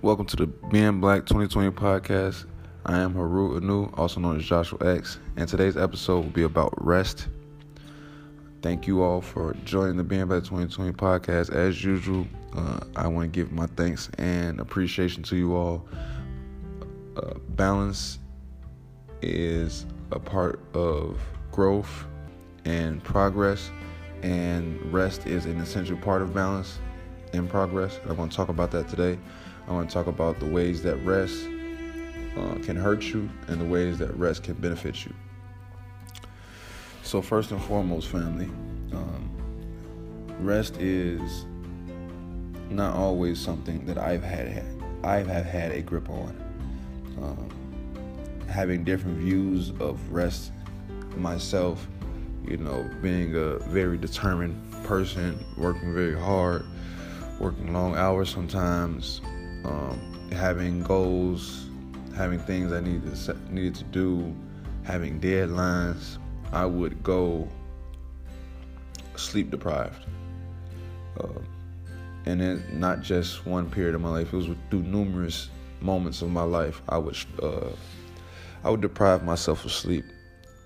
Welcome to the Being Black 2020 podcast. I am Haru Anu, also known as Joshua X, and today's episode will be about rest. Thank you all for joining the Being Black 2020 podcast. As usual, uh, I want to give my thanks and appreciation to you all. Uh, balance is a part of growth and progress, and rest is an essential part of balance and progress. I want to talk about that today. I want to talk about the ways that rest uh, can hurt you and the ways that rest can benefit you. So, first and foremost, family, um, rest is not always something that I've had, I have had a grip on. Um, having different views of rest myself, you know, being a very determined person, working very hard, working long hours sometimes, um, having goals, having things I needed to needed to do, having deadlines, I would go sleep deprived. Uh, and it not just one period of my life; it was through numerous moments of my life. I would uh, I would deprive myself of sleep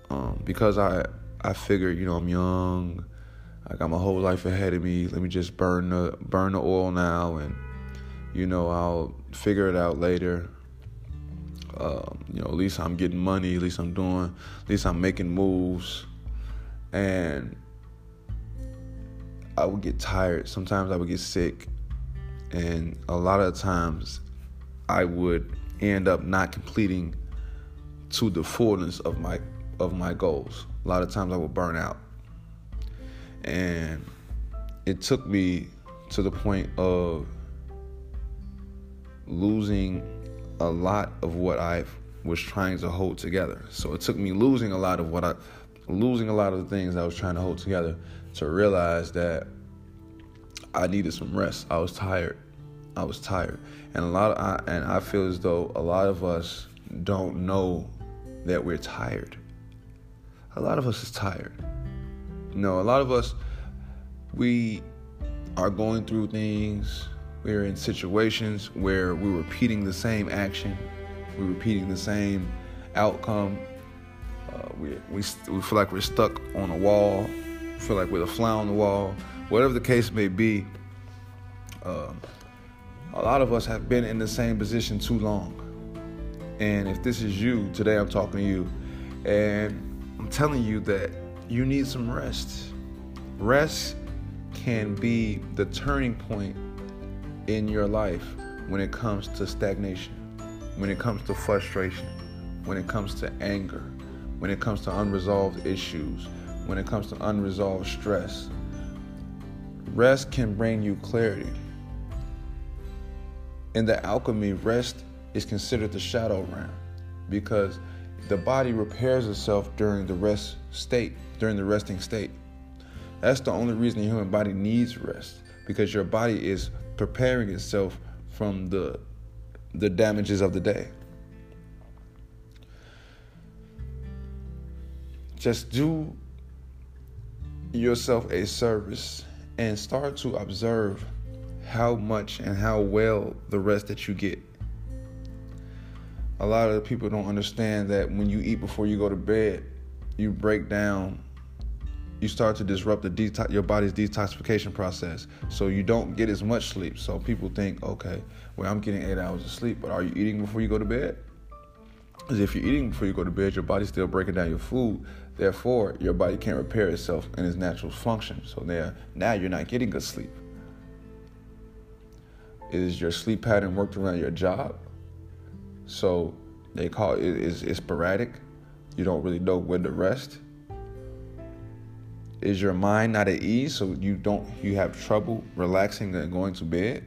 um, because I I figured you know I'm young, I got my whole life ahead of me. Let me just burn the burn the oil now and you know, I'll figure it out later. Um, you know, at least I'm getting money, at least I'm doing, at least I'm making moves. And I would get tired. Sometimes I would get sick. And a lot of times I would end up not completing to the fullness of my of my goals. A lot of times I would burn out. And it took me to the point of losing a lot of what I was trying to hold together. So it took me losing a lot of what I losing a lot of the things I was trying to hold together to realize that I needed some rest. I was tired. I was tired. And a lot of I, and I feel as though a lot of us don't know that we're tired. A lot of us is tired. You know, a lot of us we are going through things we're in situations where we're repeating the same action, we're repeating the same outcome. Uh, we, we, we feel like we're stuck on a wall, we feel like we're a fly on the wall, whatever the case may be. Um, a lot of us have been in the same position too long. And if this is you, today I'm talking to you, and I'm telling you that you need some rest. Rest can be the turning point in your life when it comes to stagnation, when it comes to frustration, when it comes to anger, when it comes to unresolved issues, when it comes to unresolved stress. Rest can bring you clarity. In the alchemy, rest is considered the shadow realm because the body repairs itself during the rest state, during the resting state. That's the only reason the human body needs rest because your body is preparing itself from the the damages of the day. Just do yourself a service and start to observe how much and how well the rest that you get. A lot of people don't understand that when you eat before you go to bed, you break down you start to disrupt the detox, your body's detoxification process. So you don't get as much sleep. So people think, okay, well, I'm getting eight hours of sleep, but are you eating before you go to bed? Because if you're eating before you go to bed, your body's still breaking down your food. Therefore, your body can't repair itself in its natural function. So there, now you're not getting good sleep. Is your sleep pattern worked around your job? So they call it is sporadic. You don't really know when to rest is your mind not at ease so you don't you have trouble relaxing and going to bed?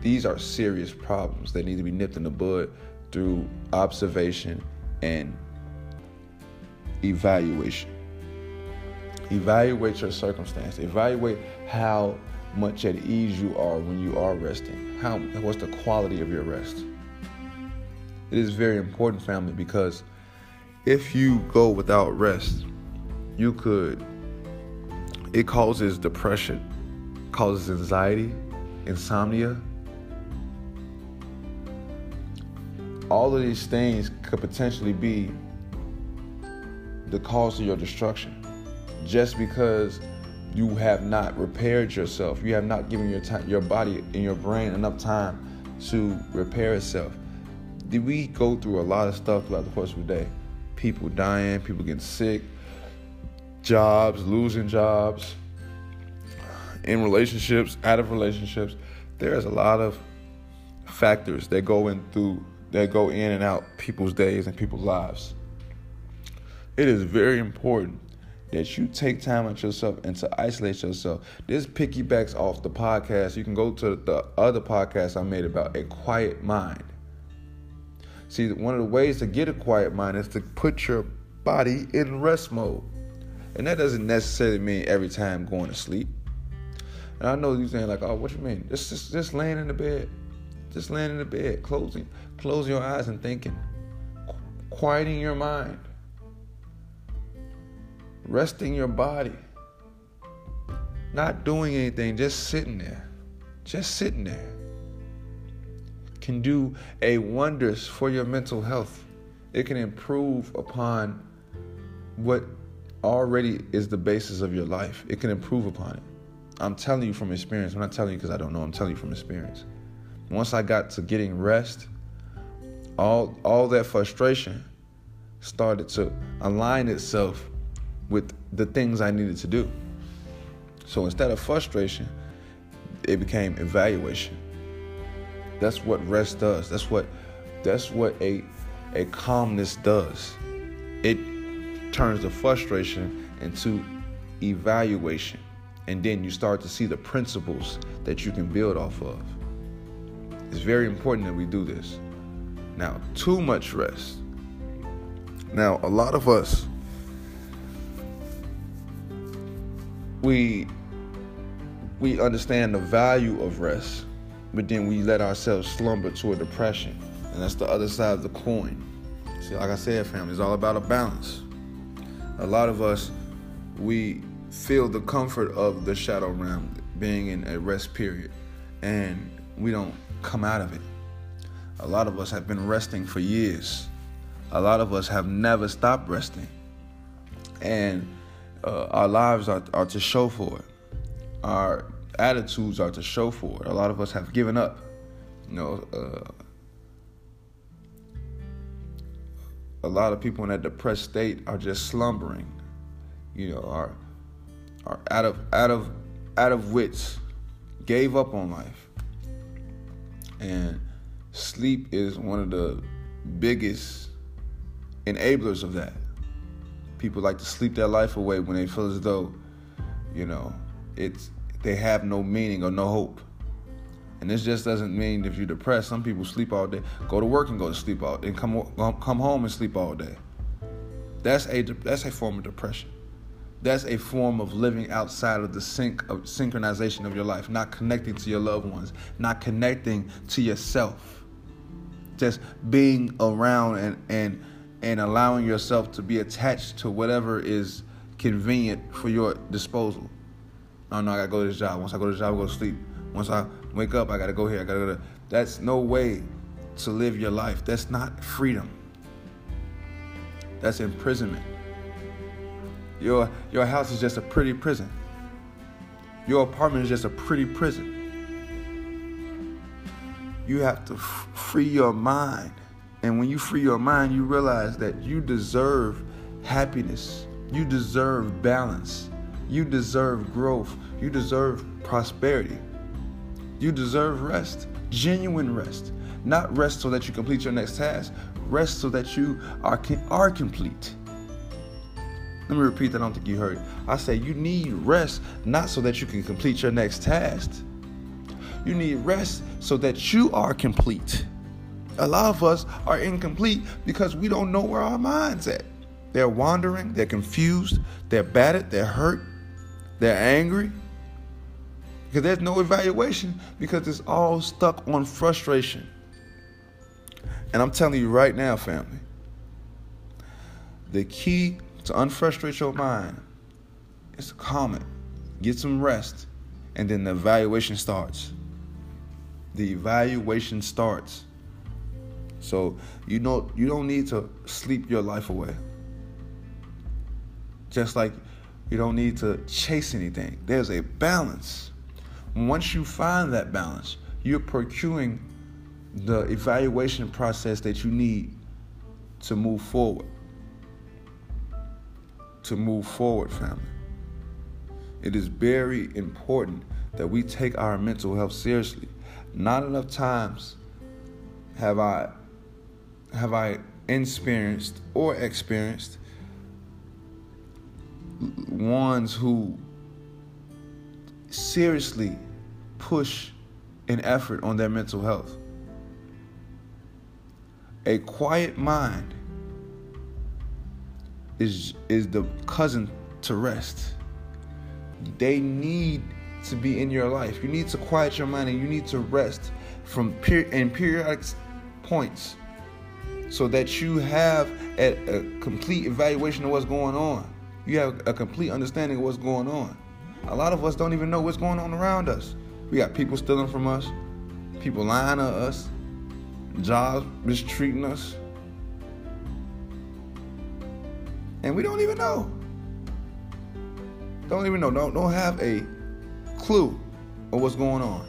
These are serious problems that need to be nipped in the bud through observation and evaluation. Evaluate your circumstance. Evaluate how much at ease you are when you are resting. How what's the quality of your rest? It is very important, family, because if you go without rest, you could it causes depression causes anxiety insomnia. All of these things could potentially be the cause of your destruction. Just because you have not repaired yourself you have not given your time your body and your brain enough time to repair itself. We go through a lot of stuff throughout the course of the day. People dying people getting sick jobs losing jobs in relationships out of relationships there's a lot of factors that go in through that go in and out people's days and people's lives. It is very important that you take time out yourself and to isolate yourself. This piggybacks off the podcast. You can go to the other podcast I made about a quiet mind. See, one of the ways to get a quiet mind is to put your body in rest mode. And that doesn't necessarily mean every time going to sleep. And I know you're saying like, oh, what you mean? Just, just, just laying in the bed. Just laying in the bed, closing, closing your eyes and thinking, quieting your mind, resting your body, not doing anything, just sitting there, just sitting there can do a wonders for your mental health. It can improve upon what already is the basis of your life. It can improve upon it. I'm telling you from experience. I'm not telling you because I don't know. I'm telling you from experience. Once I got to getting rest, all all that frustration started to align itself with the things I needed to do. So instead of frustration, it became evaluation. That's what rest does. That's what that's what a a calmness does. It turns the frustration into evaluation. And then you start to see the principles that you can build off of. It's very important that we do this. Now, too much rest. Now, a lot of us, we we understand the value of rest, but then we let ourselves slumber to a depression, and that's the other side of the coin. See, like I said, family, it's all about a balance. A lot of us, we feel the comfort of the shadow realm, being in a rest period, and we don't come out of it. A lot of us have been resting for years. A lot of us have never stopped resting. And uh, our lives are, are to show for it. Our attitudes are to show for it. A lot of us have given up. You know, uh, a lot of people in that depressed state are just slumbering. You know, are are out of out of out of wits, gave up on life. And sleep is one of the biggest enablers of that. People like to sleep their life away when they feel as though, you know, it's they have no meaning or no hope. And this just doesn't mean if you're depressed. Some people sleep all day, go to work and go to sleep all day, and come come home and sleep all day. That's a that's a form of depression that's a form of living outside of the sync of synchronization of your life, not connecting to your loved ones, not connecting to yourself. Just being around and and and allowing yourself to be attached to whatever is convenient for your disposal. Oh no, I gotta go to this job. Once I go to the job, I go to sleep. Once I wake up, I gotta go here. I gotta go to. That's no way to live your life. That's not freedom. That's imprisonment. Your, your house is just a pretty prison. Your apartment is just a pretty prison. You have to f- free your mind. And when you free your mind, you realize that you deserve happiness. You deserve balance. You deserve growth. You deserve prosperity. You deserve rest, genuine rest. Not rest so that you complete your next task, rest so that you are, are complete. Let me repeat that. I don't think you heard. I say you need rest not so that you can complete your next task. You need rest so that you are complete. A lot of us are incomplete because we don't know where our mind's at. They're wandering, they're confused, they're battered, they're hurt, they're angry. Because there's no evaluation because it's all stuck on frustration. And I'm telling you right now, family, the key to unfrustrate your mind is to calm it, get some rest, and then the evaluation starts. The evaluation starts. So you know you don't need to sleep your life away. Just like you don't need to chase anything. There's a balance. Once you find that balance, you're procuring the evaluation process that you need to move forward. To move forward, family. It is very important that we take our mental health seriously. Not enough times have I have I experienced or experienced ones who seriously push an effort on their mental health. A quiet mind is is the cousin to rest. They need to be in your life. You need to quiet your mind and you need to rest from per- in periodic points so that you have a, a complete evaluation of what's going on. You have a complete understanding of what's going on. A lot of us don't even know what's going on around us. We got people stealing from us, people lying to us, jobs mistreating us. And we don't even know. Don't even know. Don't, don't have a clue of what's going on.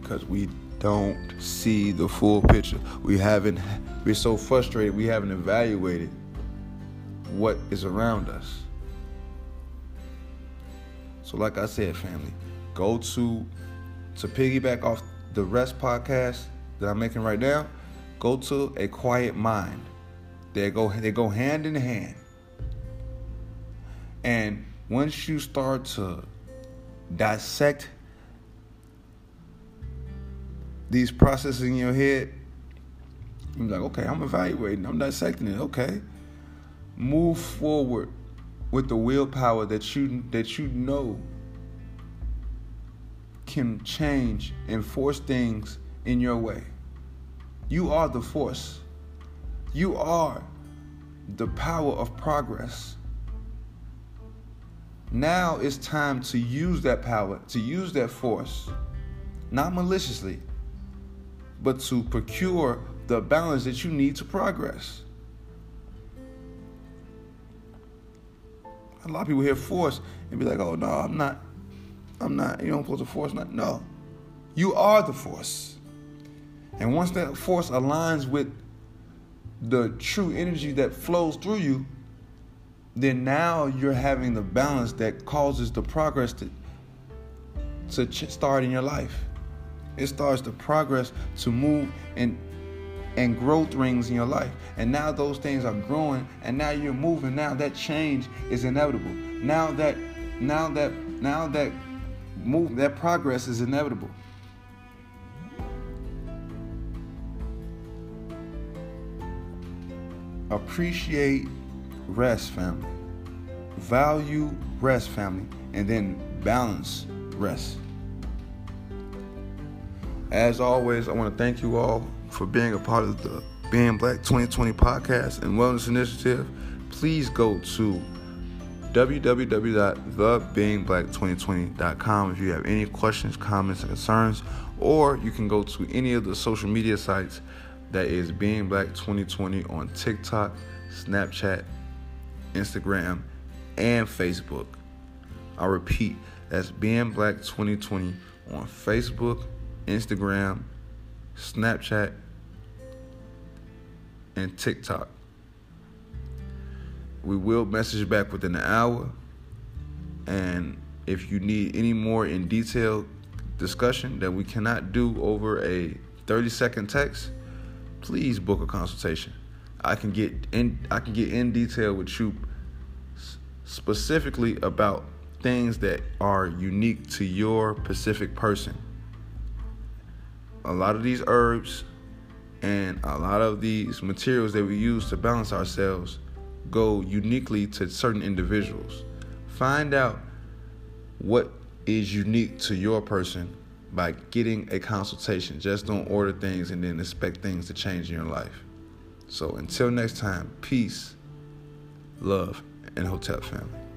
Because we don't see the full picture. We haven't, we're so frustrated, we haven't evaluated what is around us. So, like I said, family, go to to piggyback off the rest podcast that I'm making right now. Go to a quiet mind. They go they go hand in hand. And once you start to dissect these processes in your head, you're like, okay, I'm evaluating, I'm dissecting it. Okay, move forward with the willpower that you that you know can change and force things in your way. You are the force. You are the power of progress. Now it's time to use that power, to use that force, not maliciously, but to procure the balance that you need to progress. A lot of people hear force and be like, oh, no, I'm not, I'm not, you don't supposed to force not. No. You are the force. And once that force aligns with the true energy that flows through you, then now you're having the balance that causes the progress to, to start in your life. It starts the progress to move and and growth rings in your life. And now those things are growing and now you're moving. Now that change is inevitable. Now that now that now that move that progress is inevitable. Appreciate rest, family. Value rest, family, and then balance rest. As always, I want to thank you all for being a part of the Being Black 2020 podcast and wellness initiative. Please go to www.thebeingblack2020.com if you have any questions, comments, and concerns, or you can go to any of the social media sites that is Being Black 2020 on TikTok, Snapchat, Instagram, and Facebook. I repeat, that's Being Black 2020 on Facebook, Instagram, Snapchat, and TikTok. We will message back within an hour. And if you need any more in detail discussion that we cannot do over a 30 second text, please book a consultation. I can get in I can get in detail with you specifically about things that are unique to your specific person. A lot of these herbs and a lot of these materials that we use to balance ourselves go uniquely to certain individuals. Find out what is unique to your person by getting a consultation. Just don't order things and then expect things to change in your life. So until next time, peace, love, and Hotep family.